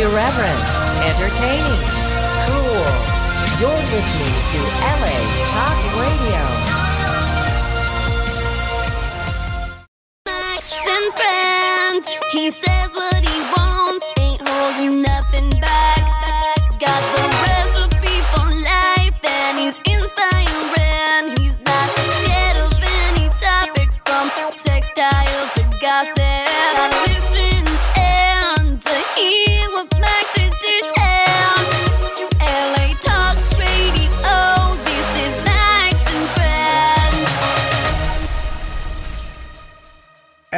Irreverent, entertaining, cool. You're listening to LA Talk Radio. Max and friends. He says what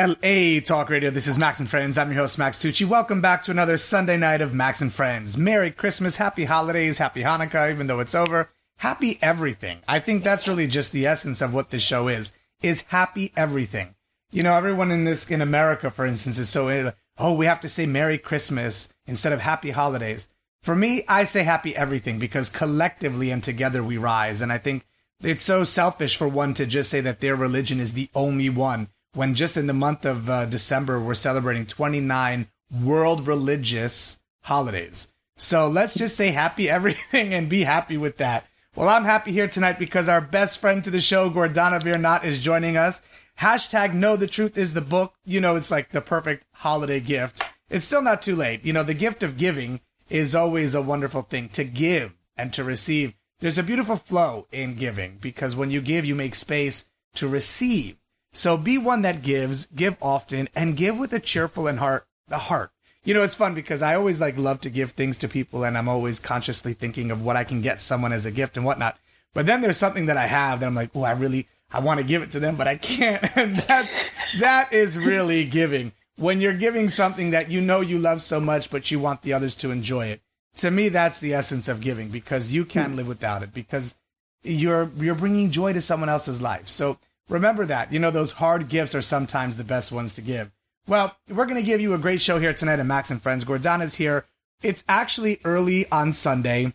LA Talk Radio. This is Max and Friends. I'm your host, Max Tucci. Welcome back to another Sunday night of Max and Friends. Merry Christmas, Happy Holidays, Happy Hanukkah, even though it's over. Happy everything. I think that's really just the essence of what this show is, is happy everything. You know, everyone in this, in America, for instance, is so, oh, we have to say Merry Christmas instead of Happy Holidays. For me, I say happy everything because collectively and together we rise. And I think it's so selfish for one to just say that their religion is the only one when just in the month of uh, December we're celebrating 29 world religious holidays. So let's just say happy everything and be happy with that. Well, I'm happy here tonight because our best friend to the show, Gordana Biernat, is joining us. Hashtag know the truth is the book. You know, it's like the perfect holiday gift. It's still not too late. You know, the gift of giving is always a wonderful thing to give and to receive. There's a beautiful flow in giving because when you give, you make space to receive. So be one that gives, give often, and give with a cheerful and heart, the heart. You know, it's fun because I always like love to give things to people and I'm always consciously thinking of what I can get someone as a gift and whatnot. But then there's something that I have that I'm like, oh, I really, I want to give it to them, but I can't. And that's, that is really giving. When you're giving something that you know you love so much, but you want the others to enjoy it. To me, that's the essence of giving because you can't hmm. live without it because you're, you're bringing joy to someone else's life. So remember that. You know, those hard gifts are sometimes the best ones to give. Well, we're going to give you a great show here tonight at Max and Friends. Gordana's here. It's actually early on Sunday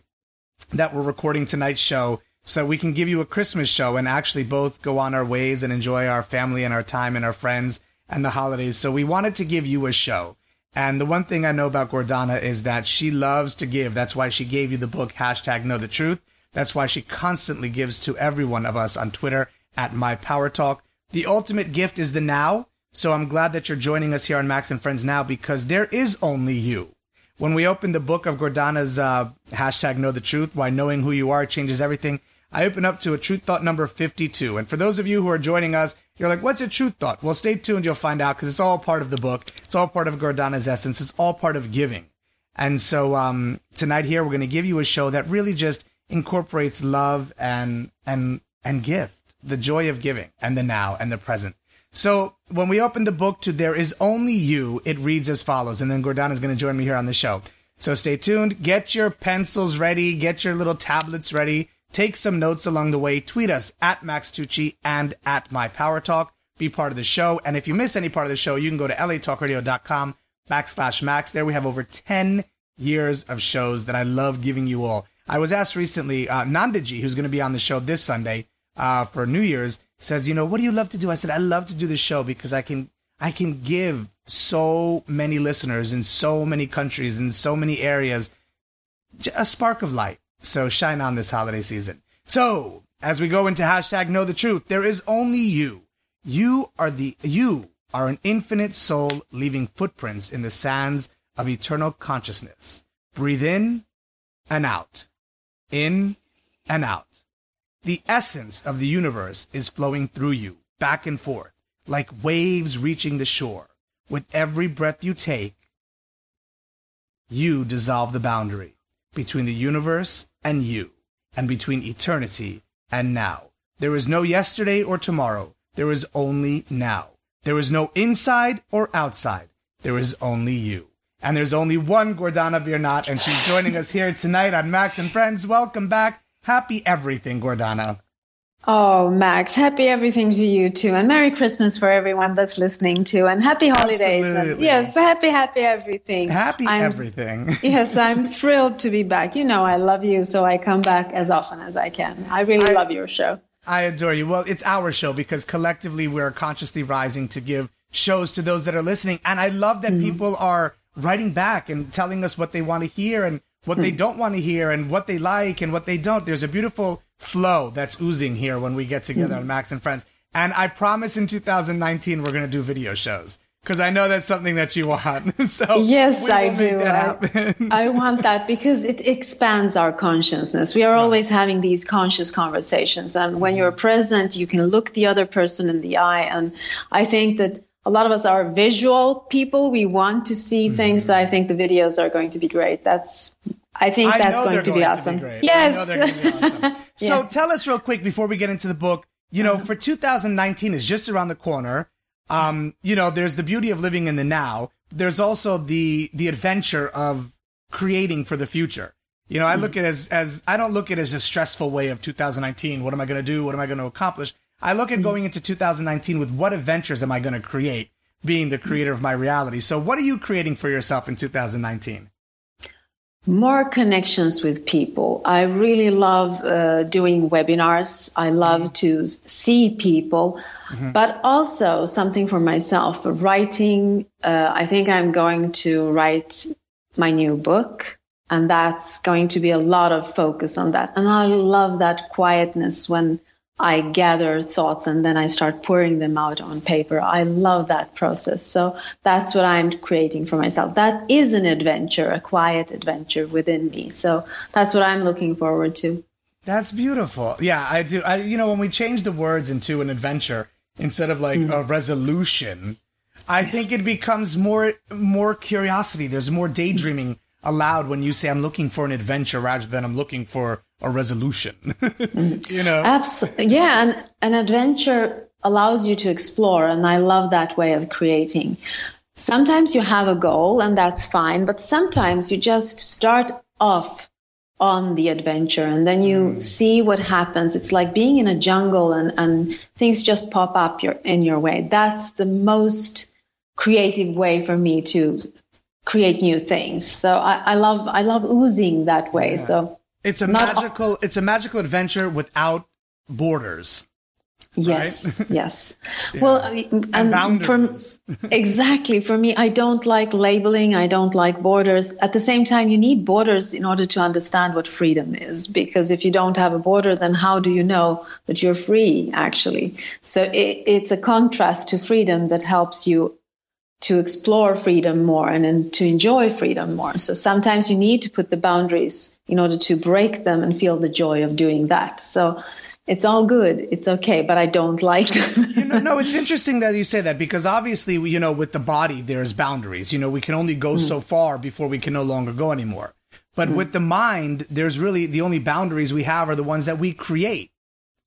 that we're recording tonight's show so that we can give you a Christmas show and actually both go on our ways and enjoy our family and our time and our friends and the holidays. So we wanted to give you a show. And the one thing I know about Gordana is that she loves to give. That's why she gave you the book, hashtag know the truth. That's why she constantly gives to every one of us on Twitter at My Power Talk. The ultimate gift is the now. So I'm glad that you're joining us here on Max and Friends now because there is only you. When we opened the book of Gordana's uh, hashtag know the truth, why knowing who you are changes everything, I open up to a truth thought number 52. And for those of you who are joining us, you're like, what's a truth thought? Well, stay tuned. You'll find out because it's all part of the book. It's all part of Gordana's essence. It's all part of giving. And so, um, tonight here, we're going to give you a show that really just incorporates love and, and, and gift, the joy of giving and the now and the present. So when we open the book to There Is Only You, it reads as follows. And then Gordana is going to join me here on the show. So stay tuned. Get your pencils ready. Get your little tablets ready. Take some notes along the way. Tweet us at Max Tucci and at My Power Talk. Be part of the show. And if you miss any part of the show, you can go to latalkradio.com backslash max. There we have over 10 years of shows that I love giving you all. I was asked recently, uh, who's going to be on the show this Sunday, uh, for New Year's, says, you know, what do you love to do? I said, I love to do this show because I can, I can give so many listeners in so many countries in so many areas a spark of light. So shine on this holiday season. So as we go into hashtag know the truth, there is only you. You are the, you are an infinite soul leaving footprints in the sands of eternal consciousness. Breathe in and out. In and out. The essence of the universe is flowing through you, back and forth, like waves reaching the shore. With every breath you take, you dissolve the boundary between the universe and you, and between eternity and now. There is no yesterday or tomorrow. There is only now. There is no inside or outside. There is only you. And there's only one Gordana Biernat, and she's joining us here tonight on Max and Friends. Welcome back. Happy everything, Gordana. Oh, Max, happy everything to you too. And Merry Christmas for everyone that's listening to. And happy holidays. And Absolutely. yes, happy, happy everything. Happy I'm- everything. yes, I'm thrilled to be back. You know, I love you, so I come back as often as I can. I really I- love your show. I adore you. Well, it's our show because collectively we're consciously rising to give shows to those that are listening. And I love that mm-hmm. people are writing back and telling us what they want to hear and what they hmm. don't want to hear and what they like and what they don't. There's a beautiful flow that's oozing here when we get together hmm. on Max and Friends. And I promise in 2019 we're going to do video shows because I know that's something that you want. so yes, I do. I. I want that because it expands our consciousness. We are always having these conscious conversations, and when mm-hmm. you're present, you can look the other person in the eye. And I think that a lot of us are visual people. We want to see things. So I think the videos are going to be great. That's I think I that's going to be awesome. great. I know they're yes. going to be awesome. So tell us real quick before we get into the book. You know, for 2019 is just around the corner. Um, you know, there's the beauty of living in the now. There's also the the adventure of creating for the future. You know, I look at it as as I don't look at it as a stressful way of 2019. What am I going to do? What am I going to accomplish? I look at going into 2019 with what adventures am I going to create? Being the creator of my reality. So, what are you creating for yourself in 2019? more connections with people. I really love uh, doing webinars. I love to see people, but also something for myself. Writing, uh, I think I'm going to write my new book, and that's going to be a lot of focus on that. And I love that quietness when I gather thoughts and then I start pouring them out on paper. I love that process. So that's what I'm creating for myself. That is an adventure, a quiet adventure within me. So that's what I'm looking forward to. That's beautiful. Yeah, I do. I, you know, when we change the words into an adventure instead of like mm-hmm. a resolution, I think it becomes more more curiosity. There's more daydreaming allowed when you say I'm looking for an adventure rather than I'm looking for a resolution. you know, Absolutely. Yeah. And an adventure allows you to explore. And I love that way of creating. Sometimes you have a goal and that's fine, but sometimes you just start off on the adventure and then you mm. see what happens. It's like being in a jungle and, and things just pop up your, in your way. That's the most creative way for me to create new things. So I, I love, I love oozing that way. So it's a not- magical it's a magical adventure without borders. Yes, yes. Well, I mean, And and for exactly for me, I don't like labeling. I don't like borders. At the same time, you need borders in order to understand what freedom is. Because if you don't have a border, then how do you know that you're free? Actually, so it, it's a contrast to freedom that helps you to explore freedom more and, and to enjoy freedom more. So sometimes you need to put the boundaries in order to break them and feel the joy of doing that. So it's all good. It's okay, but I don't like them. you know, no, it's interesting that you say that because obviously, you know, with the body, there's boundaries. You know, we can only go mm. so far before we can no longer go anymore. But mm. with the mind, there's really the only boundaries we have are the ones that we create.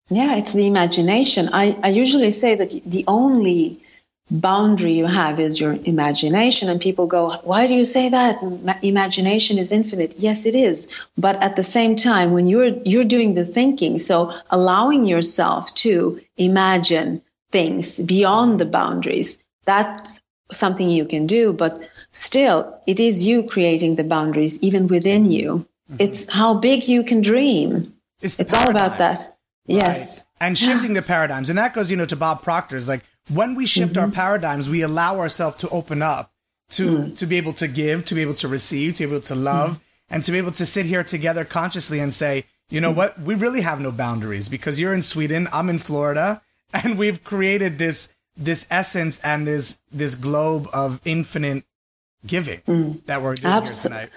Yeah, it's the imagination. I, I usually say that the only boundary you have is your imagination. And people go, Why do you say that? Ma- Imagination is infinite. Yes, it is. But at the same time, when you're you're doing the thinking, so allowing yourself to imagine things beyond the boundaries, that's something you can do. But still, it is you creating the boundaries even within you. Mm-hmm. It's how big you can dream. It's, It's all about that. Yes. right? And shifting the paradigms. And that goes, you know, to Bob Proctor's like when we shift our mm-hmm. paradigms, we allow ourselves to open up to mm. to be able to give, to be able to receive, to be able to love, mm-hmm. and to be able to sit here together consciously and say, you know mm-hmm. what, we really have no boundaries because you're in Sweden, I'm in Florida, and we've created this this essence and this this globe of infinite giving mm. that we're doing Abso- here tonight.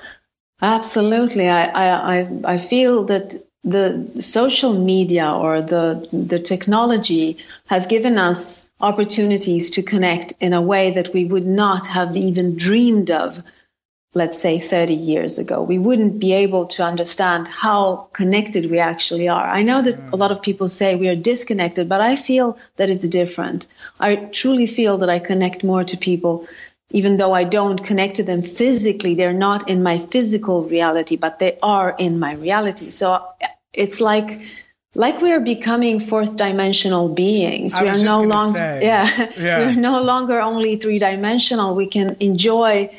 Absolutely. I, I, I, I feel that the social media or the, the technology has given us opportunities to connect in a way that we would not have even dreamed of, let's say 30 years ago. We wouldn't be able to understand how connected we actually are. I know that a lot of people say we are disconnected, but I feel that it's different. I truly feel that I connect more to people even though I don't connect to them physically, they're not in my physical reality, but they are in my reality. So it's like like we are becoming fourth dimensional beings. I we are no longer yeah, Yeah. we're no longer only three dimensional. We can enjoy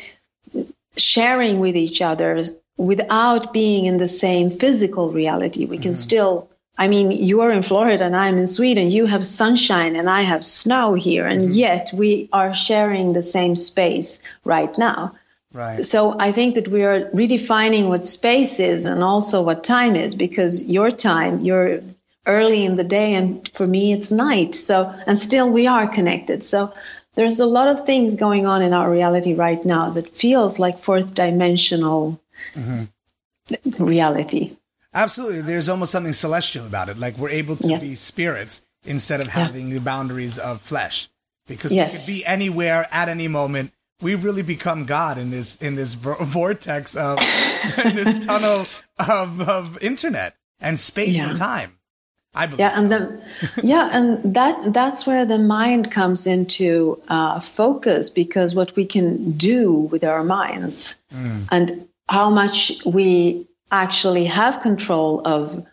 sharing with each other without being in the same physical reality. We can Mm-hmm. still I mean, you are in Florida and I'm in Sweden. You have sunshine and I have snow here, and Mm-hmm. yet we are sharing the same space right now. Right. So I think that we are redefining what space is and also what time is because your time, you're early in the day and for me it's night. So and still we are connected. So there's a lot of things going on in our reality right now that feels like fourth dimensional mm-hmm. reality. Absolutely. There's almost something celestial about it. Like we're able to Yeah. be spirits instead of Yeah. having the boundaries of flesh. Because Yes. we could be anywhere at any moment. We really become God in this in this vortex of in this tunnel of of internet and space Yeah. and time. I believe. yeah and so. the yeah and that that's where the mind comes into uh, focus because what we can do with our minds and how much we actually have control of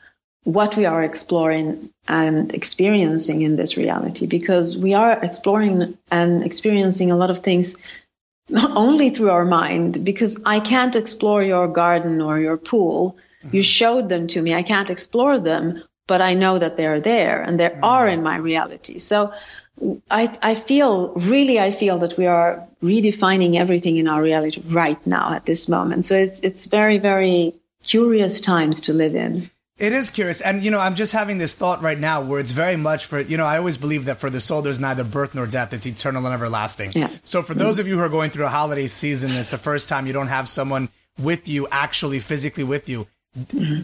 what we are exploring and experiencing in this reality because we are exploring and experiencing a lot of things only through our mind because I can't explore your garden or your pool. You mm-hmm. showed them to me. I can't explore them, but I know that they're there and they mm-hmm. are in my reality. So I, I feel really, I feel that we are redefining everything in our reality right now at this moment. So it's, it's very, very curious times to live in. It is curious. And, you know, I'm just having this thought right now where it's very much for, you know, I always believe that for the soul, there's neither birth nor death. It's eternal and everlasting. Yeah. So for those of you who are going through a holiday season, it's the first time you don't have someone with you, actually physically with you.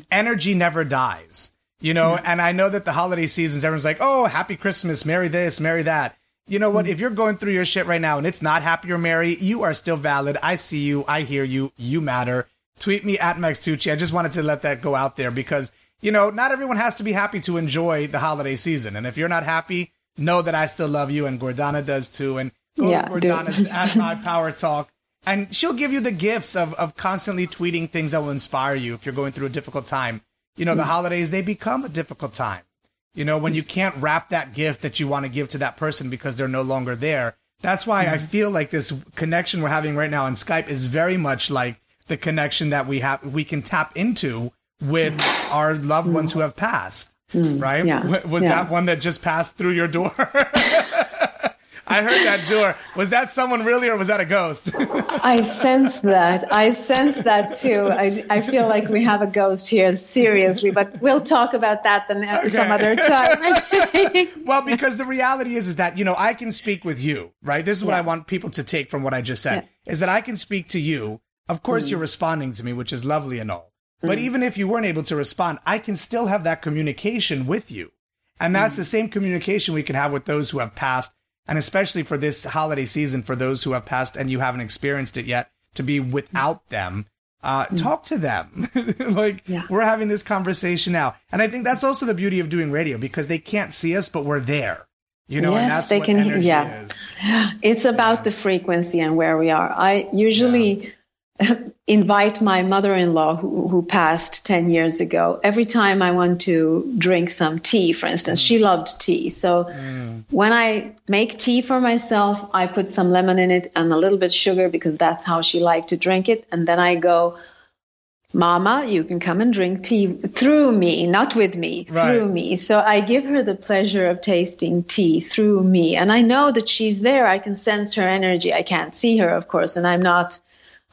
Energy never dies, you know? And I know that the holiday seasons, everyone's like, oh, happy Christmas, merry this, merry that. You know what? Mm-hmm. If you're going through your shit right now and it's not happy or merry, you are still valid. I see you. I hear you. You matter. Tweet me at Max Tucci. I just wanted to let that go out there because, you know, not everyone has to be happy to enjoy the holiday season. And if you're not happy, know that I still love you and Gordana does too. And go Yeah, to. Gordana's at my power talk. And she'll give you the gifts of, of constantly tweeting things that will inspire you if you're going through a difficult time. You know, the mm. holidays, they become a difficult time. You know, when you can't wrap that gift that you want to give to that person because they're no longer there. That's why I mm. feel like this connection we're having right now on Skype is very much like the connection that we have we can tap into with our loved ones who have passed. Right? Yeah. Was Yeah. that one that just passed through your door? I heard that door. Was that someone really or was that a ghost? I sense that. I sense that too. I, I feel like we have a ghost here, seriously, but we'll talk about that then at some other time. well, because the reality is, is that you know I can speak with you, right? This is what I want people to take from what I just said: is that I can speak to you. Of course, Mm. you're responding to me, which is lovely and all. But even if you weren't able to respond, I can still have that communication with you, and that's Mm. the same communication we can have with those who have passed, and especially for this holiday season, for those who have passed and you haven't experienced it yet, to be without them. Uh, talk to them. like. Yeah. we're having this conversation now. And I think that's also the beauty of doing radio because they can't see us, but we're there. You know, and Yes, that's they what can- energy yeah. is. It's about the frequency and where we are. I usually invite my mother-in-law who, who passed 10 years ago every time i want to drink some tea for instance she mm. loved tea so mm. when i make tea for myself i put some lemon in it and a little bit sugar because that's how she liked to drink it and then i go Mama, you can come and drink tea through me, not with me, through me. So I give her the pleasure of tasting tea through me. And I know that she's there. I can sense her energy. I can't see her, of course, and I'm not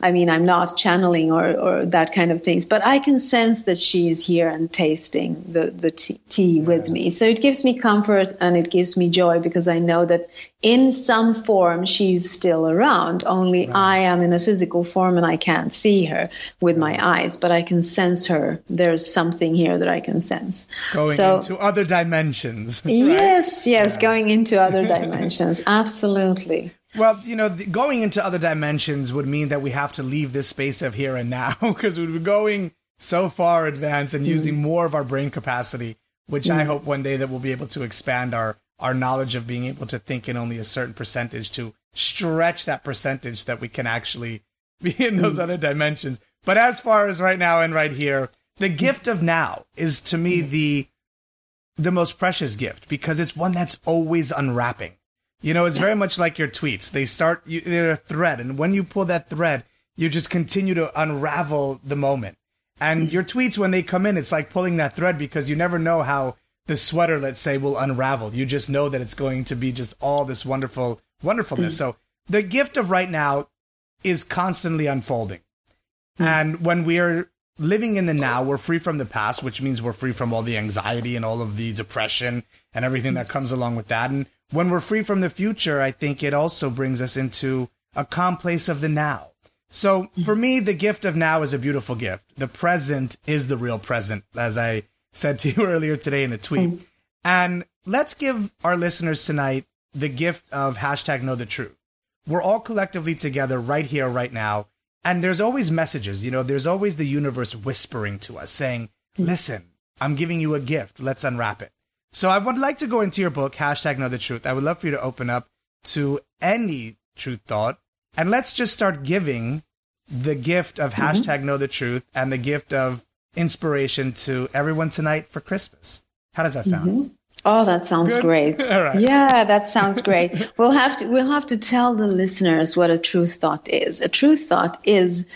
I mean, I'm not channeling or, or that kind of things, but I can sense that she's here and tasting the, the tea, tea with me. So it gives me comfort and it gives me joy because I know that in some form she's still around. Only I am in a physical form and I can't see her with my eyes, but I can sense her. There's something here that I can sense. Going So- into other dimensions. right? Yes, yes, going into other dimensions. Absolutely. Well, you know, the, going into other dimensions would mean that we have to leave this space of here and now because we're going so far advanced and using mm. more of our brain capacity, which I mm. hope one day that we'll be able to expand our our knowledge of being able to think in only a certain percentage to stretch that percentage that we can actually be in those mm. other dimensions. But as far as right now and right here, the gift of now is to me the the most precious gift because it's one that's always unwrapping. You know, it's very much like your tweets. They start, you, they're a thread, and when you pull that thread, you just continue to unravel the moment. And mm. your tweets, when they come in, it's like pulling that thread because you never know how the sweater, let's say, will unravel. You just know that it's going to be just all this wonderful, wonderfulness. Mm. So the gift of right now is constantly unfolding. Mm. And when we're living in the now, we're free from the past, which means we're free from all the anxiety and all of the depression and everything that comes along with that. And when we're free from the future, I think it also brings us into a calm place of the now. So for me, the gift of now is a beautiful gift. The present is the real present, as I said to you earlier today in a tweet. Mm-hmm. And let's give our listeners tonight the gift of hashtag know the truth. We're all collectively together right here, right now. And there's always messages, you know, there's always the universe whispering to us saying, mm-hmm. listen, I'm giving you a gift. Let's unwrap it. So I would like to go into your book, hashtag know the truth. I would love for you to open up to any truth thought. And let's just start giving the gift of mm-hmm. hashtag know the truth and the gift of inspiration to everyone tonight for Christmas. How does that sound? Mm-hmm. Oh, that sounds Good? great. Right. Yeah, that sounds great. we'll have to we'll have to tell the listeners what a truth thought is. A truth thought is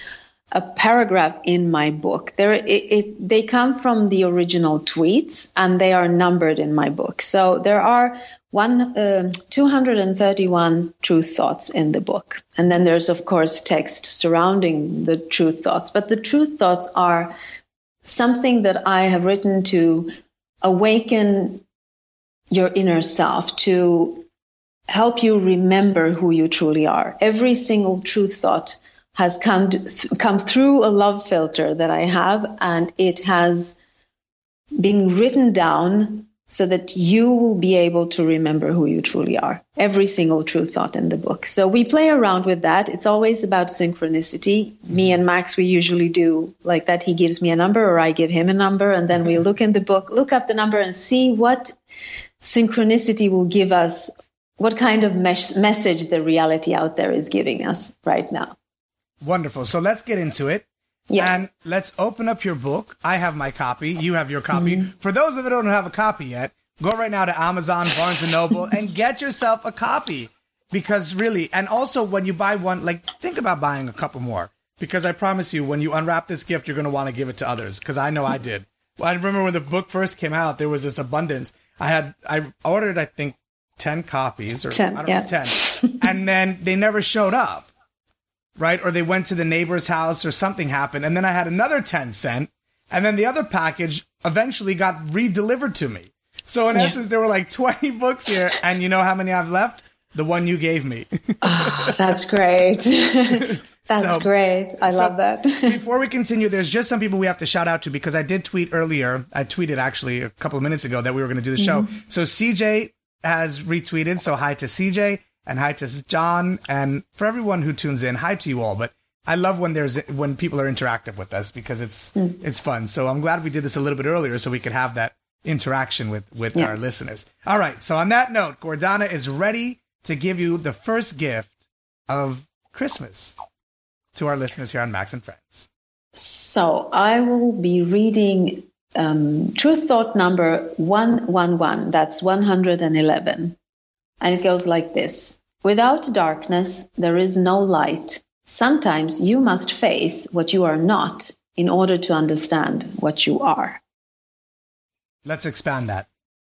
a paragraph in my book. There, it, it, they come from the original tweets, and they are numbered in my book. So there are one uh, 231 truth thoughts in the book, and then there's of course text surrounding the truth thoughts. But the truth thoughts are something that I have written to awaken your inner self to help you remember who you truly are. Every single truth thought has come to, th- come through a love filter that I have, and it has been written down so that you will be able to remember who you truly are. Every single true thought in the book. So we play around with that. It's always about synchronicity. Mm-hmm. Me and Max, we usually do like that. He gives me a number, or I give him a number, and then we mm-hmm. look in the book, look up the number, and see what synchronicity will give us what kind of mes- message the reality out there is giving us right now. Wonderful. So let's get into it. Yeah. And let's open up your book. I have my copy. You have your copy. Mm-hmm. For those of you who don't have a copy yet, go right now to Amazon, Barnes and Noble, and get yourself a copy. Because really, and also when you buy one, like think about buying a couple more. Because I promise you, when you unwrap this gift, you're going to want to give it to others. Because I know I did. Well, I remember when the book first came out, there was this abundance. I had I ordered, I think, ten copies or 10, I don't yeah. know, ten, and then they never showed up right? Or they went to the neighbor's house or something happened. And then I had another 10 cent. And then the other package eventually got re-delivered to me. So in essence, there were like 20 books here. And you know how many I've left? The one you gave me. Oh, that's great. that's So- great. I so- love that. Before we continue, there's just some people we have to shout out to because I did tweet earlier. I tweeted actually a couple of minutes ago that we were going to do the show. Mm-hmm. So CJ has retweeted. So hi to CJ and hi to John and for everyone who tunes in, hi to you all. But I love when there's when people are interactive with us because it's it's fun. So I'm glad we did this a little bit earlier so we could have that interaction with with Yeah. our listeners. All right. So on that note, Gordana is ready to give you the first gift of Christmas to our listeners here on Max and Friends. So I will be reading um, Truth Thought number 111. That's 111. And it goes like this Without darkness, there is no light. Sometimes you must face what you are not in order to understand what you are. Let's expand that.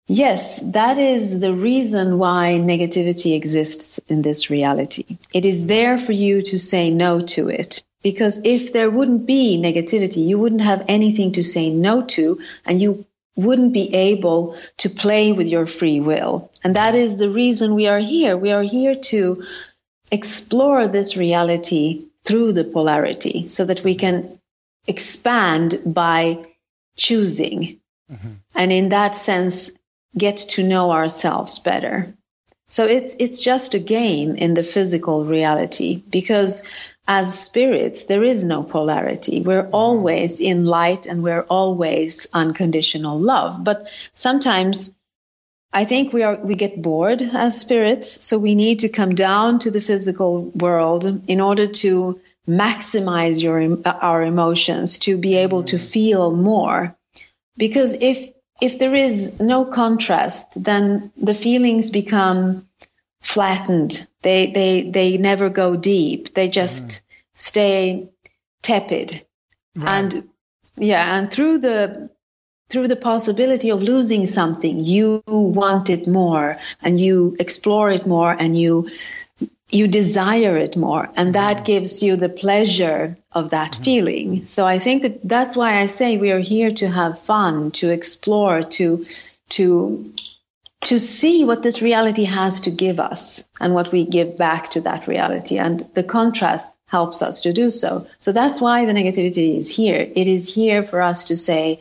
Yes, that is the reason why negativity exists in this reality. It is there for you to say no to it. Because if there wouldn't be negativity, you wouldn't have anything to say no to, and you wouldn't be able to play with your free will. And that is the reason we are here. We are here to explore this reality through the polarity so that we can expand by choosing. Mm-hmm. And in that sense, get to know ourselves better. So it's it's just a game in the physical reality because as spirits there is no polarity. We're mm-hmm. always in light and we're always unconditional love. But sometimes I think we are we get bored as spirits, so we need to come down to the physical world in order to maximize your uh, our emotions to be able to mm-hmm. feel more because if if there is no contrast then the feelings become flattened. They they they never go deep. They mm. just stay tepid. And yeah and through the through the possibility of losing something you want it more and you explore it more and you you desire it more. And mm-hmm. that gives you the pleasure of that mm-hmm. feeling. So i think that that's why i say we are here to have fun to explore to to to see what this reality has to give us and what we give back to that reality and the contrast helps us to do so so that's why the negativity is here it is here for us to say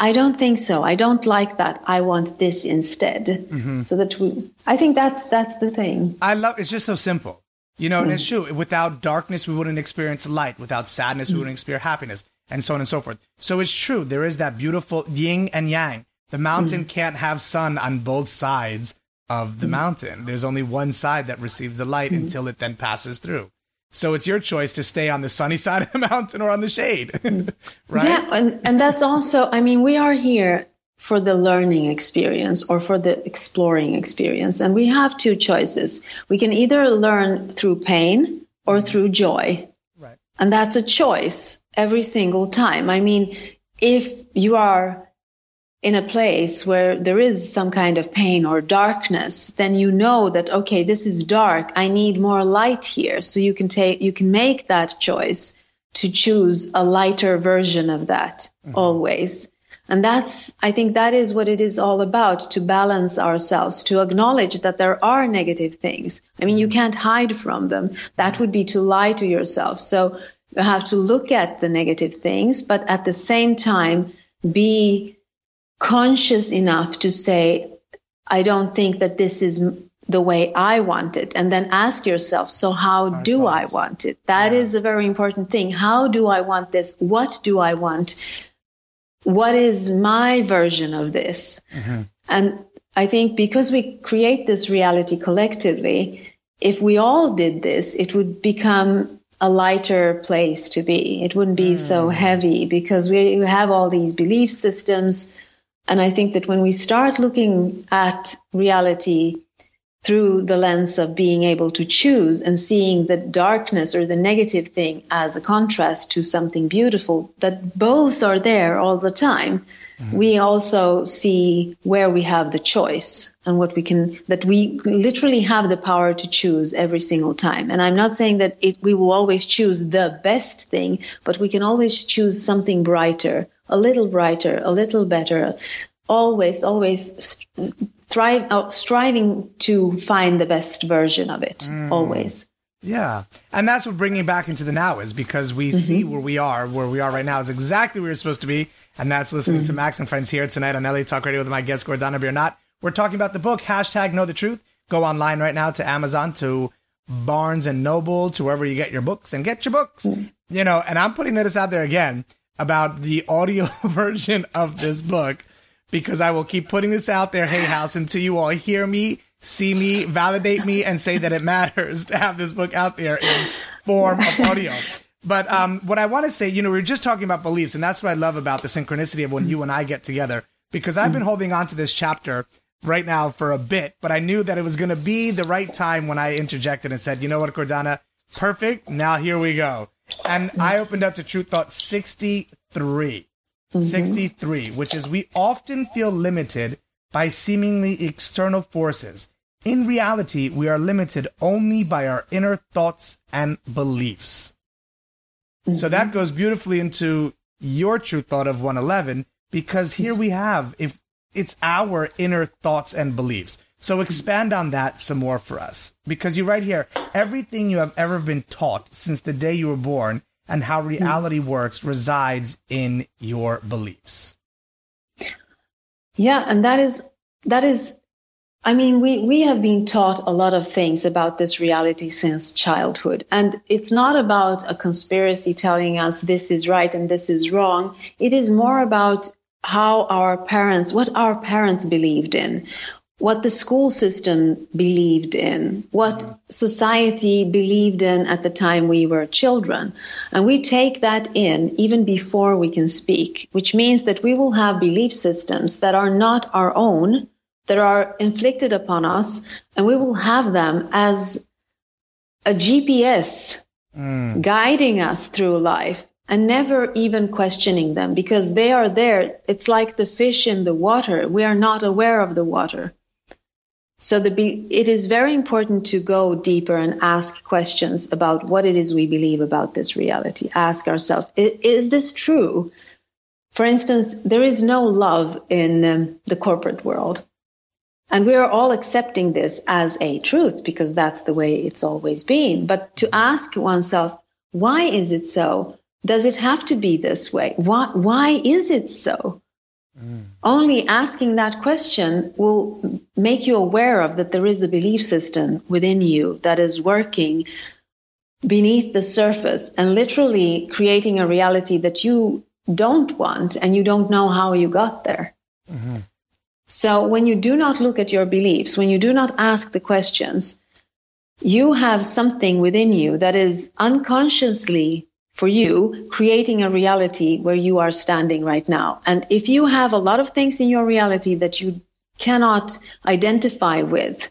I don't think so. I don't like that. I want this instead. Mm-hmm. So that we, I think that's that's the thing. I love. It's just so simple, you know. Mm-hmm. And it's mm. true. Without darkness, we wouldn't experience light. Without sadness, mm-hmm. we wouldn't experience happiness, and so on and so forth. So it's true. There is that beautiful yin and yang. The mountain mm. can't have sun on both sides of the mm. mountain. There's only one side that receives the light until it then passes through. So it's your choice to stay on the sunny side of the mountain or on the shade, right? Yeah, and, and that's also, I mean, we are here for the learning experience or for the exploring experience. And we have two choices. We can either learn through pain or through joy. Right. And that's a choice every single time. I mean, if you are in a place where there is some kind of pain or darkness, then you know that, okay, this is dark. I need more light here. So you can take, you can make that choice to choose a lighter version of that mm-hmm. always. And that's, I think that is what it is all about to balance ourselves, to acknowledge that there are negative things. I mean, you mm-hmm. can't hide from them. That would be to lie to yourself. So you have to look at the negative things, but at the same time, be conscious enough to say, I don't think that this is the way I want it. And then ask yourself, so how Our do thoughts. I want it? That yeah. is a very important thing. How do I want this? What do I want? What is my version of this? Mm-hmm. And I think because we create this reality collectively, if we all did this, it would become a lighter place to be. It wouldn't be mm. so heavy because we have all these belief systems and I think that when we start looking at reality through the lens of being able to choose and seeing the darkness or the negative thing as a contrast to something beautiful, that both are there all the time, mm-hmm. we also see where we have the choice and what we can, that we literally have the power to choose every single time. And I'm not saying that it, we will always choose the best thing, but we can always choose something brighter a little brighter, a little better, always, always strive, uh, striving to find the best version of it, mm. always. Yeah. And that's what bringing back into the now is because we mm-hmm. see where we are, where we are right now is exactly where we're supposed to be. And that's listening mm-hmm. to Max and Friends here tonight on LA Talk Radio with my guest, Gordana Biernat. We're talking about the book, hashtag Know the Truth. Go online right now to Amazon, to Barnes and Noble, to wherever you get your books and get your books. Mm-hmm. You know, and I'm putting this out there again about the audio version of this book because I will keep putting this out there, Hay House, until you all hear me, see me, validate me, and say that it matters to have this book out there in form of audio. But um, what I want to say, you know, we are just talking about beliefs, and that's what I love about the synchronicity of when you and I get together, because I've been holding on to this chapter right now for a bit, but I knew that it was going to be the right time when I interjected and said, you know what, Gordana, perfect. Now here we go. And I opened up to Truth Thought 63. Mm-hmm. 63, which is we often feel limited by seemingly external forces. In reality, we are limited only by our inner thoughts and beliefs. Mm-hmm. So that goes beautifully into your true thought of 111 because here we have if it's our inner thoughts and beliefs. So expand on that some more for us. Because you write here, everything you have ever been taught since the day you were born and how hmm. reality works resides in your beliefs. Yeah, and that is that is I mean, we, we have been taught a lot of things about this reality since childhood. And it's not about a conspiracy telling us this is right and this is wrong. It is more about how our parents, what our parents believed in, what the school system believed in, what society believed in at the time we were children. And we take that in even before we can speak, which means that we will have belief systems that are not our own, that are inflicted upon us, and we will have them as a GPS mm. guiding us through life and never even questioning them because they are there. It's like the fish in the water. We are not aware of the water. So be- it is very important to go deeper and ask questions about what it is we believe about this reality. Ask ourselves, is this true? For instance, there is no love in um, the corporate world. And we are all accepting this as a truth because that's the way it's always been. But to ask oneself, why is it so? Does it have to be this way? Why, why is it so? Mm. Only asking that question will make you aware of that there is a belief system within you that is working beneath the surface and literally creating a reality that you don't want and you don't know how you got there. Mm-hmm. So when you do not look at your beliefs, when you do not ask the questions, you have something within you that is unconsciously for you creating a reality where you are standing right now. And if you have a lot of things in your reality that you cannot identify with,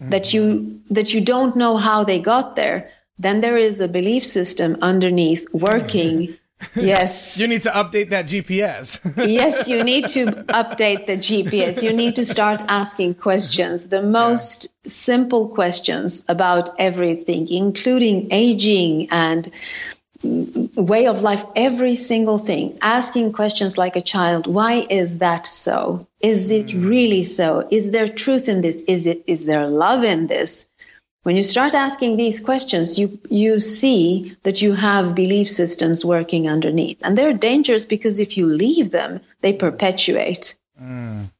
mm-hmm. that you that you don't know how they got there, then there is a belief system underneath working. Yes. you need to update that GPS. yes, you need to update the GPS. You need to start asking questions, the most yeah. simple questions about everything, including aging and way of life, every single thing, asking questions like a child, why is that so? Is it mm. really so? Is there truth in this? Is it is there love in this? When you start asking these questions, you you see that you have belief systems working underneath. And they're dangerous because if you leave them, they perpetuate. Mm.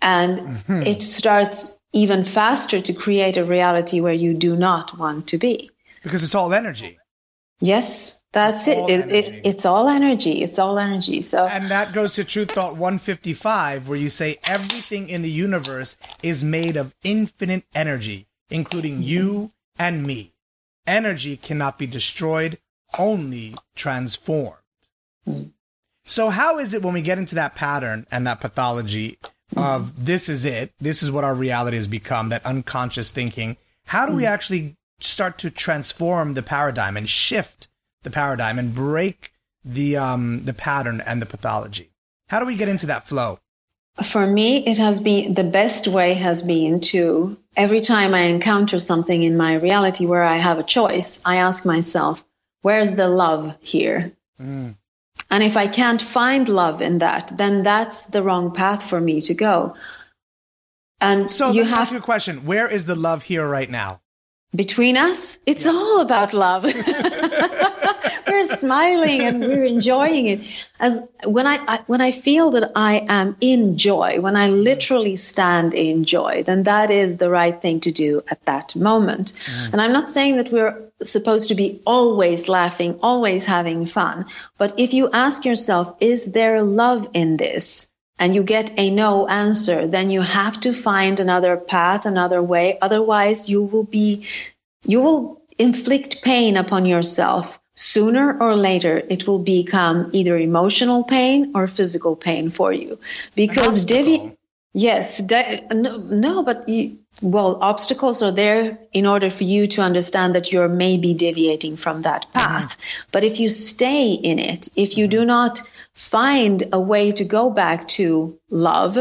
And mm-hmm. it starts even faster to create a reality where you do not want to be. Because it's all energy. Yes, that's it. It, it. It's all energy. It's all energy. So And that goes to Truth Thought 155 where you say everything in the universe is made of infinite energy, including you and me. Energy cannot be destroyed, only transformed. So how is it when we get into that pattern and that pathology of this is it, this is what our reality has become, that unconscious thinking, how do we mm. actually start to transform the paradigm and shift the paradigm and break the um, the pattern and the pathology? How do we get into that flow? For me, it has been the best way has been to every time I encounter something in my reality where I have a choice, I ask myself, where's the love here? Mm. And if I can't find love in that, then that's the wrong path for me to go. And so you have ask you a question: Where is the love here right now? Between us, it's yeah. all about love. we're smiling and we're enjoying it. As when I, I, when I feel that I am in joy, when I literally stand in joy, then that is the right thing to do at that moment. Mm. And I'm not saying that we're supposed to be always laughing, always having fun. But if you ask yourself, is there love in this? And you get a no answer, then you have to find another path, another way. Otherwise, you will be, you will inflict pain upon yourself. Sooner or later, it will become either emotional pain or physical pain for you. Because devi, yes, de- no, no, but you, well, obstacles are there in order for you to understand that you're maybe deviating from that path. Mm-hmm. But if you stay in it, if you do not find a way to go back to love,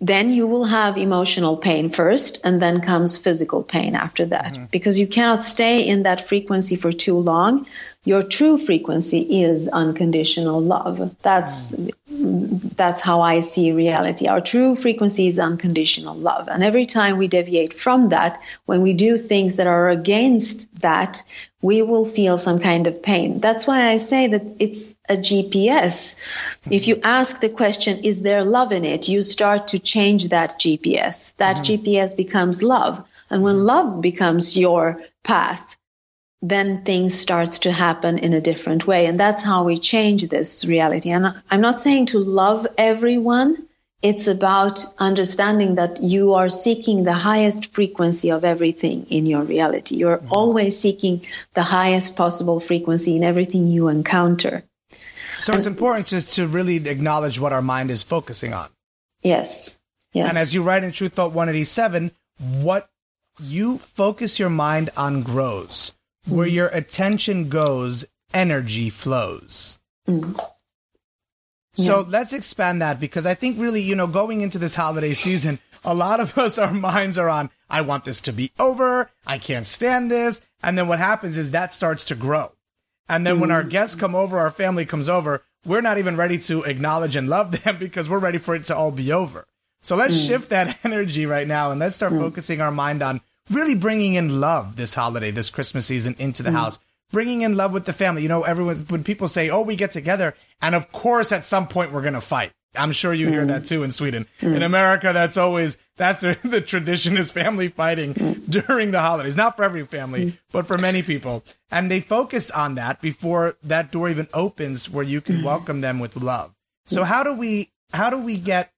then you will have emotional pain first, and then comes physical pain after that. Mm-hmm. Because you cannot stay in that frequency for too long. Your true frequency is unconditional love. That's mm-hmm. That's how I see reality. Our true frequency is unconditional love. And every time we deviate from that, when we do things that are against that, we will feel some kind of pain. That's why I say that it's a GPS. If you ask the question, is there love in it? You start to change that GPS. That mm-hmm. GPS becomes love. And when love becomes your path, then things starts to happen in a different way. And that's how we change this reality. And I'm not saying to love everyone, it's about understanding that you are seeking the highest frequency of everything in your reality. You're mm-hmm. always seeking the highest possible frequency in everything you encounter. So and, it's important just to really acknowledge what our mind is focusing on. Yes. Yes. And as you write in Truth Thought 187, what you focus your mind on grows. Mm-hmm. Where your attention goes, energy flows. Mm-hmm. So let's expand that because I think really, you know, going into this holiday season, a lot of us, our minds are on, I want this to be over. I can't stand this. And then what happens is that starts to grow. And then when our guests come over, our family comes over, we're not even ready to acknowledge and love them because we're ready for it to all be over. So let's shift that energy right now and let's start focusing our mind on really bringing in love this holiday, this Christmas season into the mm. house. Bringing in love with the family. You know, everyone, when people say, oh, we get together, and of course, at some point, we're going to fight. I'm sure you hear that mm. too in Sweden. Mm. In America, that's always, that's the, the tradition is family fighting during the holidays. Not for every family, but for many people. And they focus on that before that door even opens where you can welcome them with love. So how do we, how do we get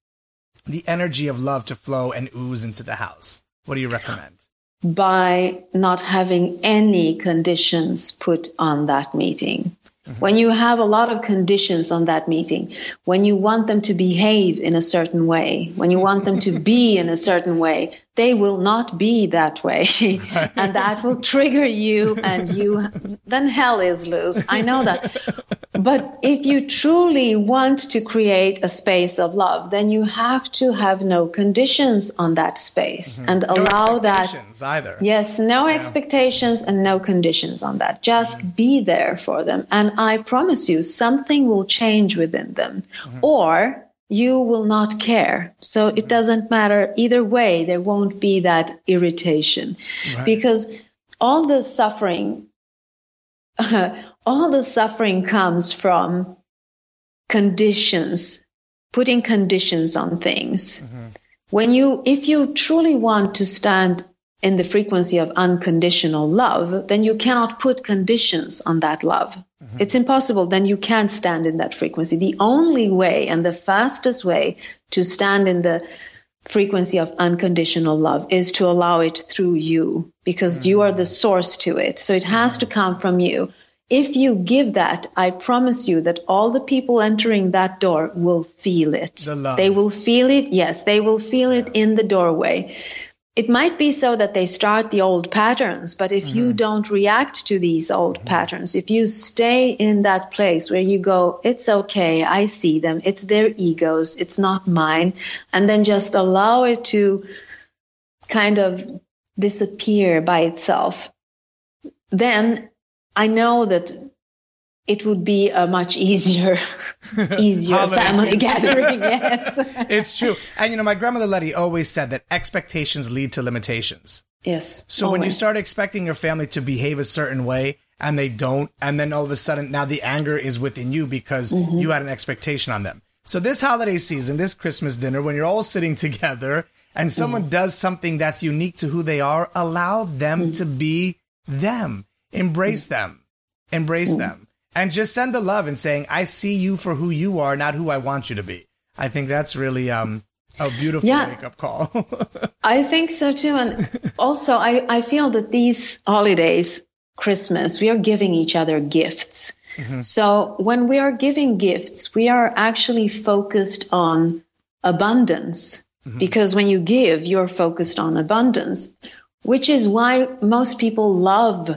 the energy of love to flow and ooze into the house? What do you recommend? By not having any conditions put on that meeting. Mm-hmm. When you have a lot of conditions on that meeting, when you want them to behave in a certain way, when you want them to be in a certain way, they will not be that way. and that will trigger you, and you, then hell is loose. I know that. But if you truly want to create a space of love, then you have to have no conditions on that space and Mm-hmm. No allow that. expectations either. Yes, no expectations and no conditions on that. Just be there for them. And I promise you, something will change within them. Or you will not care. So it doesn't matter either way, there won't be that irritation. Because all the suffering, all the suffering comes from conditions, putting conditions on things. Mm-hmm. When you, if you truly want to stand in the frequency of unconditional love, then you cannot put conditions on that love. Mm-hmm. It's impossible. Then you can't stand in that frequency. The only way and the fastest way to stand in the frequency of unconditional love is to allow it through you because you are the mm-hmm. source to it. So it has to mm-hmm. come from you. If you give that, I promise you that all the people entering that door will feel it. The. They will feel it. Yes, they will feel it in the doorway. It might be so that they start the old patterns, but if you mm-hmm. don't react to these old mm-hmm. patterns, if you stay in that place where you go, it's okay, I see them, it's their egos, it's not mine, and then just allow it to kind of disappear by itself, then I know that it would be a much easier, easier family gathering. Yes. It's true. And you know, my grandmother Letty always said that expectations lead to limitations. yes. So when you start expecting your family to behave a certain way and they don't, and then all of a sudden now the anger is within you because Mm-hmm. you had an expectation on them. So this holiday season, this Christmas dinner, when you're all sitting together and someone Mm-hmm. does something that's unique to who they are, allow them Mm-hmm. to be them. Embrace them. Embrace Mm-hmm. them. And just send the love and saying, I see you for who you are, not who I want you to be. I think that's really um a beautiful Yeah. wake up call. I think so too. And also, I, I feel that these holidays, Christmas, we are giving each other gifts. So when we are giving gifts, we are actually focused on abundance because when you give, you're focused on abundance, which is why most people love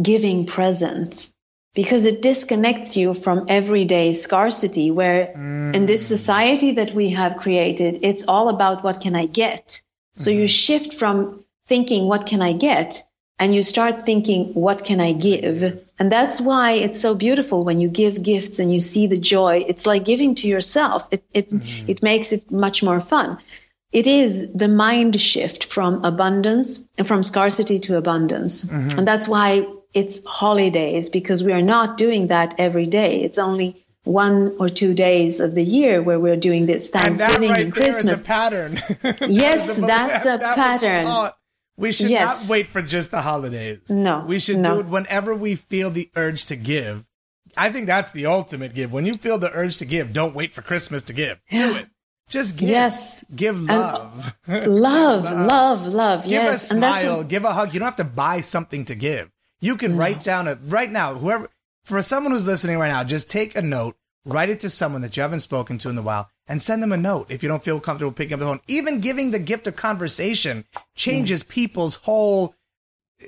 giving presents because it disconnects you from everyday scarcity where mm. in this society that we have created it's all about what can i get. So you mm-hmm. shift from thinking what can i get? and you start thinking what can i give? And that's why it's so beautiful when you give gifts and you see the joy. It's like giving to yourself. It it, mm-hmm. it makes it much more fun. It is the mind shift from abundance from scarcity to abundance. Mm-hmm. And that's why it's holidays because we are not doing that every day it's only one or two days of the year where we're doing this and thanksgiving right and there is christmas a pattern. Yes, that's a that pattern. We should Yes. not wait for just the holidays. No, We should no. do it whenever we feel the urge to give. I think that's the ultimate give. When you feel the urge to give, don't wait for Christmas to give. Do it. Just give. Yes. Give love. love love love give yes a and smile. Give a hug. You don't have to buy something to give. You can write down a right now. Whoever for someone who's listening right now, just take a note, write it to someone that you haven't spoken to in a while, and send them a note if you don't feel comfortable picking up the phone. Even giving the gift of conversation changes mm. people's whole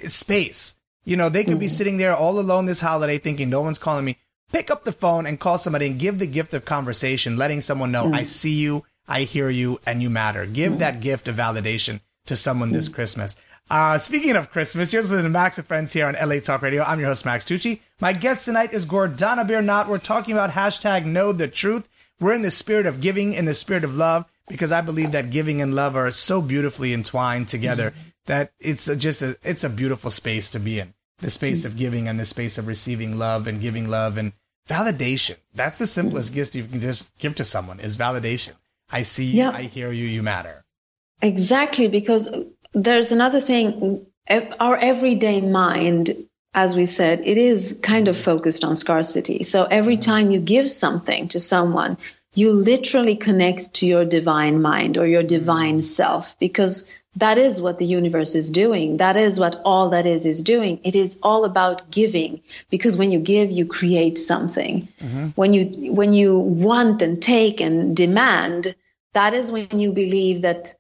space. You know, they could be mm. sitting there all alone this holiday thinking no one's calling me. pick up the phone and call somebody and give the gift of conversation, letting someone know, I mm. see you, I hear you, and you matter. Give that gift of validation to someone this Christmas. Uh, speaking of Christmas, here's the Max and Friends here on LA Talk Radio. I'm your host, Max Tucci. My guest tonight is Gordana Biernat. We're talking about hashtag know the truth. We're in the spirit of giving, in the spirit of love, because I believe that giving and love are so beautifully entwined together mm-hmm. that it's a, just a, it's a beautiful space to be in. The space mm-hmm. of giving and the space of receiving love and giving love and validation. That's the simplest mm-hmm. gift you can just give to someone is validation. I see you, Yeah. I hear you, you matter. Exactly, because there's another thing. Our everyday mind, as we said, it is kind of focused on scarcity. So every mm-hmm. time you give something to someone, you literally connect to your divine mind or your divine mm-hmm. self, because that is what the universe is doing. That is what all that is is doing. It is all about giving, because when you give, you create something. Mm-hmm. When you when you want and take and demand, that is when you believe that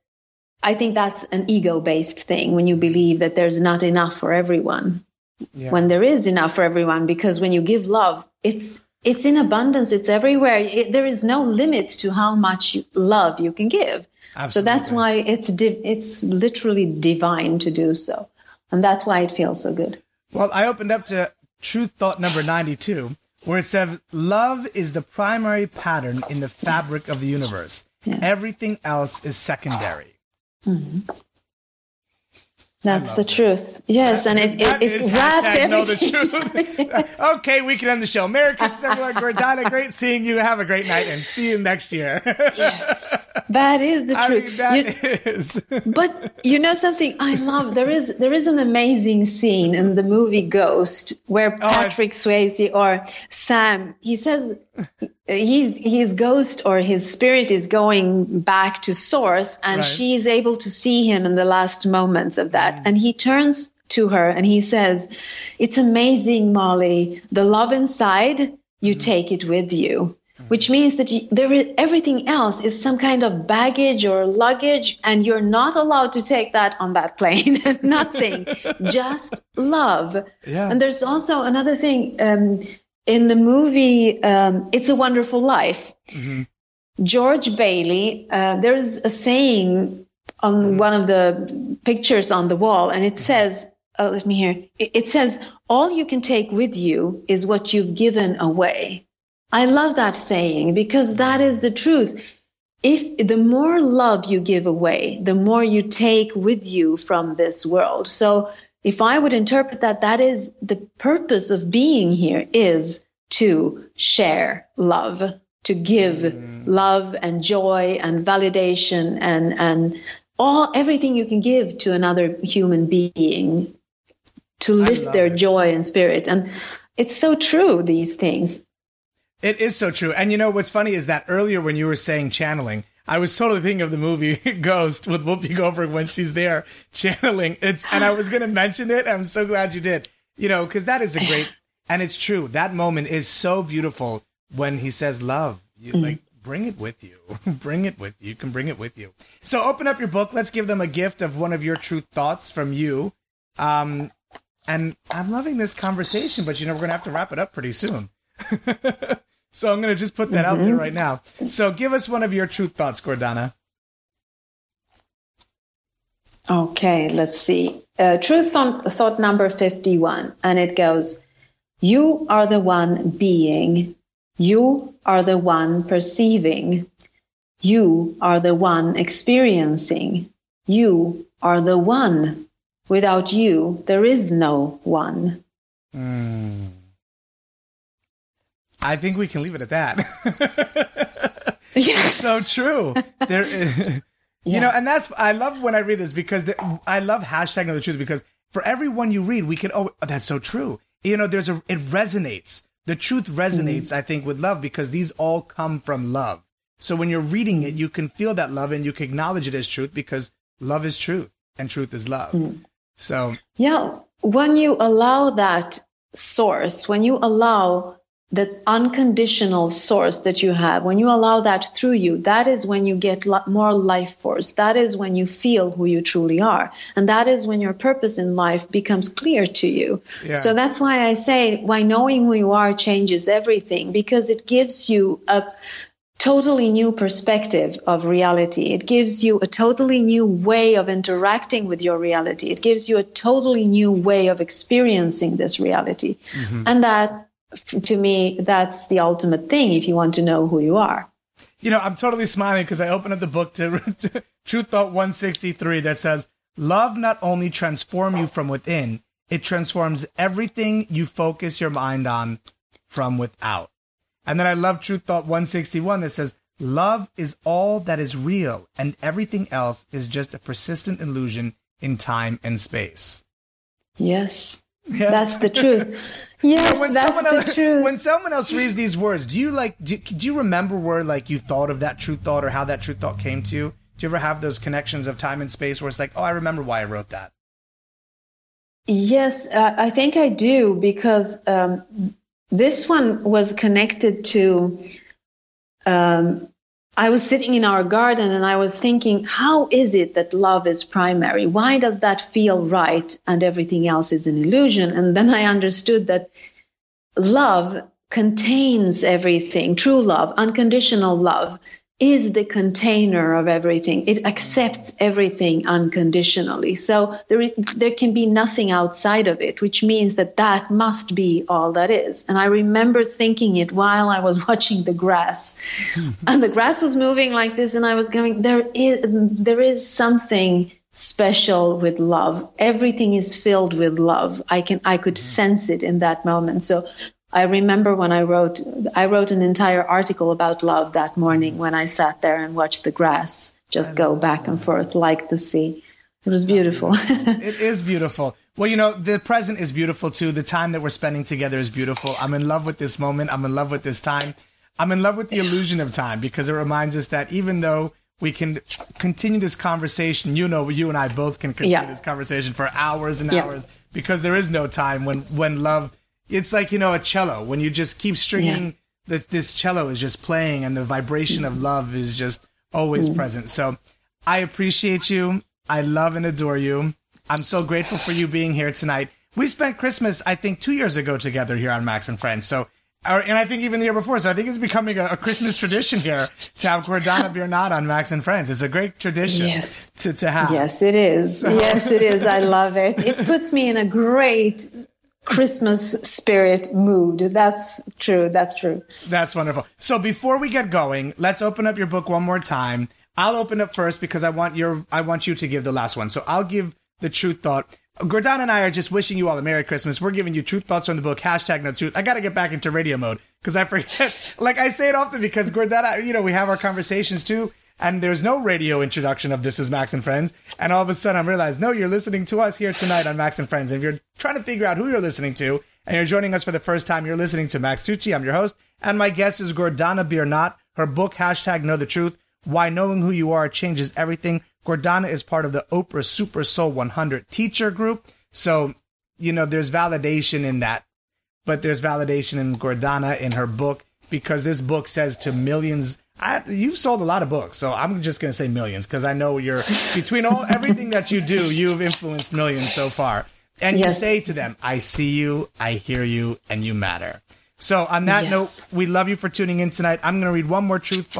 I think that's an ego based thing when you believe that there's not enough for everyone. Yeah. When there is enough for everyone, because when you give love, it's it's in abundance, it's everywhere. It, there is no limit to how much you, love you can give. So that's why it's div- it's literally divine to do so, and that's why it feels so good. Well, I opened up to truth thought number 92, where it says, Love is the primary pattern in the fabric of the universe. Yes. Everything else is secondary. Mm-hmm. That's the truth. Yes, and it, That it, it's wrapped hashtag know the everything. truth. okay, we can end the show. Merry Christmas, everyone. Gordana, great seeing you. Have a great night and see you next year. yes, that is the I truth. mean, that You- is. but you know something I love there is there is an amazing scene in the movie Ghost where Oh, I- Patrick Swayze or Sam he says he's his ghost or his spirit is going back to source and Right. she is able to see him in the last moments of that. Mm. And he turns to her and he says it's amazing Molly the love inside you mm. take it with you mm. which means that you, there is, everything else is some kind of baggage or luggage and you're not allowed to take that on that plane. Nothing just love. Yeah. and there's also another thing um, in the movie um, it's a wonderful life george bailey uh, there's a saying on one of the pictures on the wall and it says uh, let me hear. It, it says all you can take with you is what you've given away. I love that saying because that is the truth. If the more love you give away, the more you take with you from this world. So if I would interpret that, that is the purpose of being here is to share love, to give mm. love and joy and validation and, and all, everything you can give to another human being to lift their it. joy and spirit. And it's so true, these things. It is so true. And you know what's funny is that earlier when you were saying channeling, I was totally thinking of the movie Ghost with Whoopi Goldberg when she's there channeling. It's and I was going to mention it. I'm so glad you did. You know, because that is a great and it's true. That moment is so beautiful when he says love. You like bring it with you. bring it with you. You can bring it with you. So open up your book. Let's give them a gift of one of your true thoughts from you. Um, and I'm loving this conversation, but you know we're gonna have to wrap it up pretty soon. so I'm gonna just put that out there right now. So give us one of your truth thoughts, Gordana. Okay, let's see. Uh, truth thought, thought number 51, and it goes You are the one being, you are the one perceiving, you are the one experiencing, you are the one. Without you, there is no one. I think we can leave it at that. yeah. so true. There, is, you know, and that's I love when I read this because the, I love hashtagging the truth because for everyone you read, we can oh that's so true. You know, there's a it resonates. The truth resonates, mm-hmm. I think, with love because these all come from love. So when you're reading it, you can feel that love and you can acknowledge it as truth because love is truth and truth is love. Mm-hmm. So Yeah, when you allow that source, when you allow that unconditional source that you have, when you allow that through you, that is when you get more life force. That is when you feel who you truly are. And that is when your purpose in life becomes clear to you. Yeah. So that's why I say why knowing who you are changes everything because it gives you a totally new perspective of reality. It gives you a totally new way of interacting with your reality. It gives you a totally new way of experiencing this reality. Mm-hmm. And that to me, that's the ultimate thing if you want to know who you are. You know, I'm totally smiling because I opened up the book to Truth Thought 163 that says, Love not only transforms you from within, it transforms everything you focus your mind on from without. And then I love Truth Thought 161 that says, Love is all that is real, and everything else is just a persistent illusion in time and space. Yes. yes. That's the truth. Yes, when that's someone else, the truth. When someone else reads these words, do you like? Do, do you remember where like you thought of that truth thought or how that truth thought came to you? Do you ever have those connections of time and space where it's like, oh, I remember why I wrote that? Yes, uh, I think I do because um, this one was connected to um, I was sitting in our garden and I was thinking, how is it that love is primary? Why does that feel right and everything else is an illusion? And then I understood that love contains everything true love, unconditional love is the container of everything. It accepts everything unconditionally. So there, there can be nothing outside of it, which means that that must be all that is. And I remember thinking it while I was watching the grass, hmm. and the grass was moving like this, and I was going, there is, there is something special with love everything is filled with love i can i could hmm. sense it in that moment so I remember when I wrote I wrote an entire article about love that morning when I sat there and watched the grass just go back and forth like the sea. It was beautiful. it is beautiful. Well, you know, the present is beautiful too. The time that we're spending together is beautiful. I'm in love with this moment. I'm in love with this time. I'm in love with the illusion of time because it reminds us that even though we can continue this conversation, you know, you and I both can continue yeah. this conversation for hours and yeah. hours because there is no time when when love it's like you know a cello when you just keep stringing. Yeah. That this cello is just playing, and the vibration of love is just always mm. present. So, I appreciate you. I love and adore you. I'm so grateful for you being here tonight. We spent Christmas, I think, two years ago together here on Max and Friends. So, or, and I think even the year before. So I think it's becoming a, a Christmas tradition here to have Gordana Biernat on Max and Friends. It's a great tradition yes. to, to have. Yes, it is. So. Yes, it is. I love it. It puts me in a great Christmas spirit mood. That's true. That's true. That's wonderful. So before we get going, let's open up your book one more time. I'll open up first because I want your I want you to give the last one. So I'll give the truth thought. Gordana and I are just wishing you all a Merry Christmas. We're giving you truth thoughts from the book, hashtag no truth. I got to get back into radio mode because I forget. like I say it often because Gordana, you know, we have our conversations too and there's no radio introduction of This is Max and Friends. And all of a sudden I'm realized, no, you're listening to us here tonight on Max and Friends. And if you're trying to figure out who you're listening to and you're joining us for the first time, you're listening to Max Tucci. I'm your host. And my guest is Gordana Biernat. Her book, hashtag Know the Truth, Why Knowing Who You Are Changes Everything. Gordana is part of the Oprah Super Soul 100 teacher group. So, you know, there's validation in that, but there's validation in Gordana in her book because this book says to millions I, you've sold a lot of books, so I'm just going to say millions because I know you're between all everything that you do, you've influenced millions so far. And yes. you say to them, "I see you, I hear you, and you matter." So on that yes. note, we love you for tuning in tonight. I'm going to read one more truth.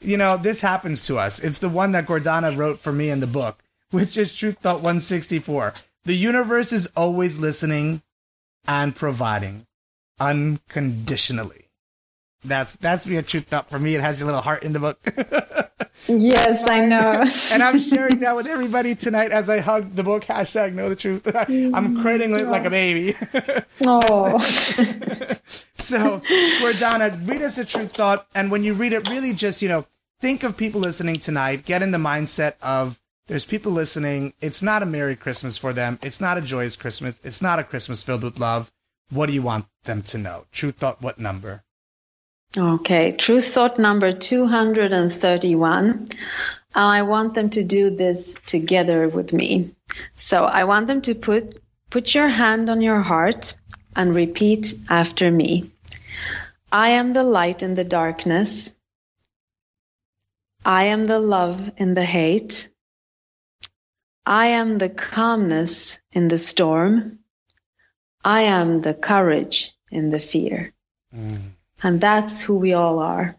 You know, this happens to us. It's the one that Gordana wrote for me in the book, which is Truth Thought 164. The universe is always listening and providing unconditionally. That's that's be a truth thought for me. It has your little heart in the book. yes, I know. and I'm sharing that with everybody tonight as I hug the book. Hashtag know the truth. I'm cradling it like a baby. oh. so, Gordana, read us a truth thought, and when you read it, really just you know think of people listening tonight. Get in the mindset of there's people listening. It's not a Merry Christmas for them. It's not a joyous Christmas. It's not a Christmas filled with love. What do you want them to know? Truth thought, what number? Okay, truth thought number 231. I want them to do this together with me. So I want them to put put your hand on your heart and repeat after me. I am the light in the darkness. I am the love in the hate. I am the calmness in the storm. I am the courage in the fear. Mm. And that's who we all are.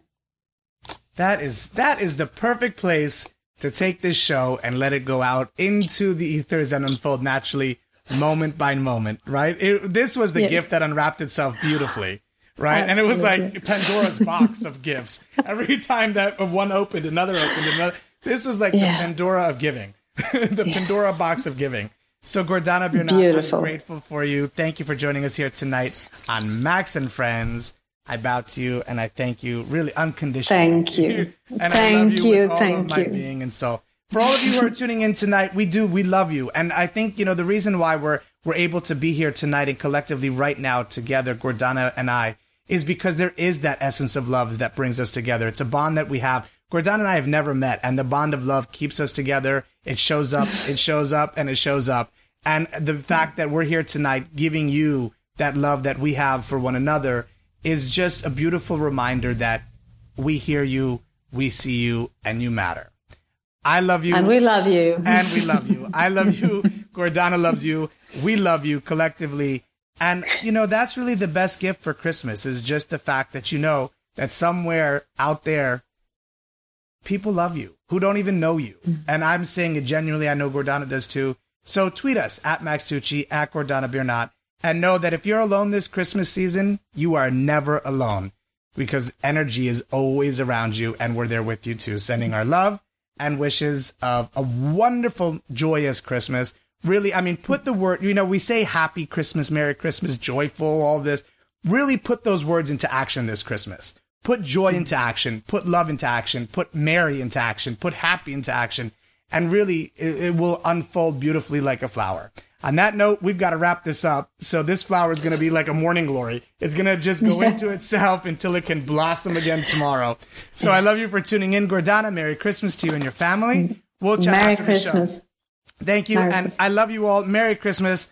That is that is the perfect place to take this show and let it go out into the ethers and unfold naturally moment by moment, right? It, this was the yes. gift that unwrapped itself beautifully right? Absolutely. And it was like Pandora's box of gifts. Every time that one opened, another opened, another. This was like yeah. the Pandora of giving, the yes. Pandora box of giving. So Gordana Biernat, Beautiful. I'm grateful for you. Thank you for joining us here tonight on Max and Friends. I bow to you and I thank you really unconditionally. Thank you. and thank you, you. thank you. being and so for all of you who are tuning in tonight, we do we love you. And I think, you know, the reason why we're we're able to be here tonight and collectively right now together, Gordana and I, is because there is that essence of love that brings us together. It's a bond that we have. Gordana and I have never met, and the bond of love keeps us together. It shows up, it shows up, and it shows up. And the fact that we're here tonight giving you that love that we have for one another is just a beautiful reminder that we hear you, we see you, and you matter. I love you. And we love you. And we love you. I love you. Gordana loves you. We love you collectively. And, you know, that's really the best gift for Christmas is just the fact that you know that somewhere out there, people love you who don't even know you. Mm-hmm. And I'm saying it genuinely. I know Gordana does too. So tweet us at Max Tucci, at Gordana Biernat, and know that if you're alone this Christmas season, you are never alone because energy is always around you and we're there with you too, sending our love and wishes of a wonderful, joyous Christmas really, I mean, put the word, you know, we say happy Christmas, Merry Christmas, joyful, all this. Really put those words into action this Christmas. Put joy into action, put love into action, put merry into action, put happy into action, and really it, it will unfold beautifully like a flower. On that note, we've got to wrap this up. So this flower is going to be like a morning glory. It's going to just go into itself until it can blossom again tomorrow. So I love you for tuning in, Gordana. Merry Christmas to you and your family. We'll chat Merry Christmas. Thank you. Merry and Christmas. I love you all. Merry Christmas.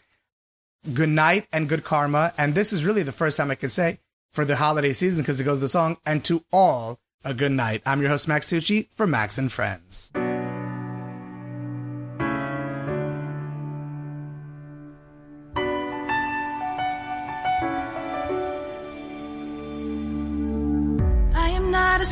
Good night and good karma. And this is really the first time I can say for the holiday season because it goes the song. And to all, a good night. I'm your host, Max Tucci for Max and Friends.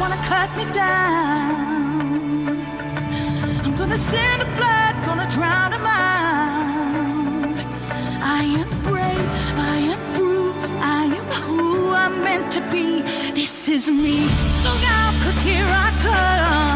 Wanna cut me down. I'm gonna send the blood, gonna drown them out. I am brave, I am bruised, I am who I'm meant to be. This is me. Look out, cause here I come.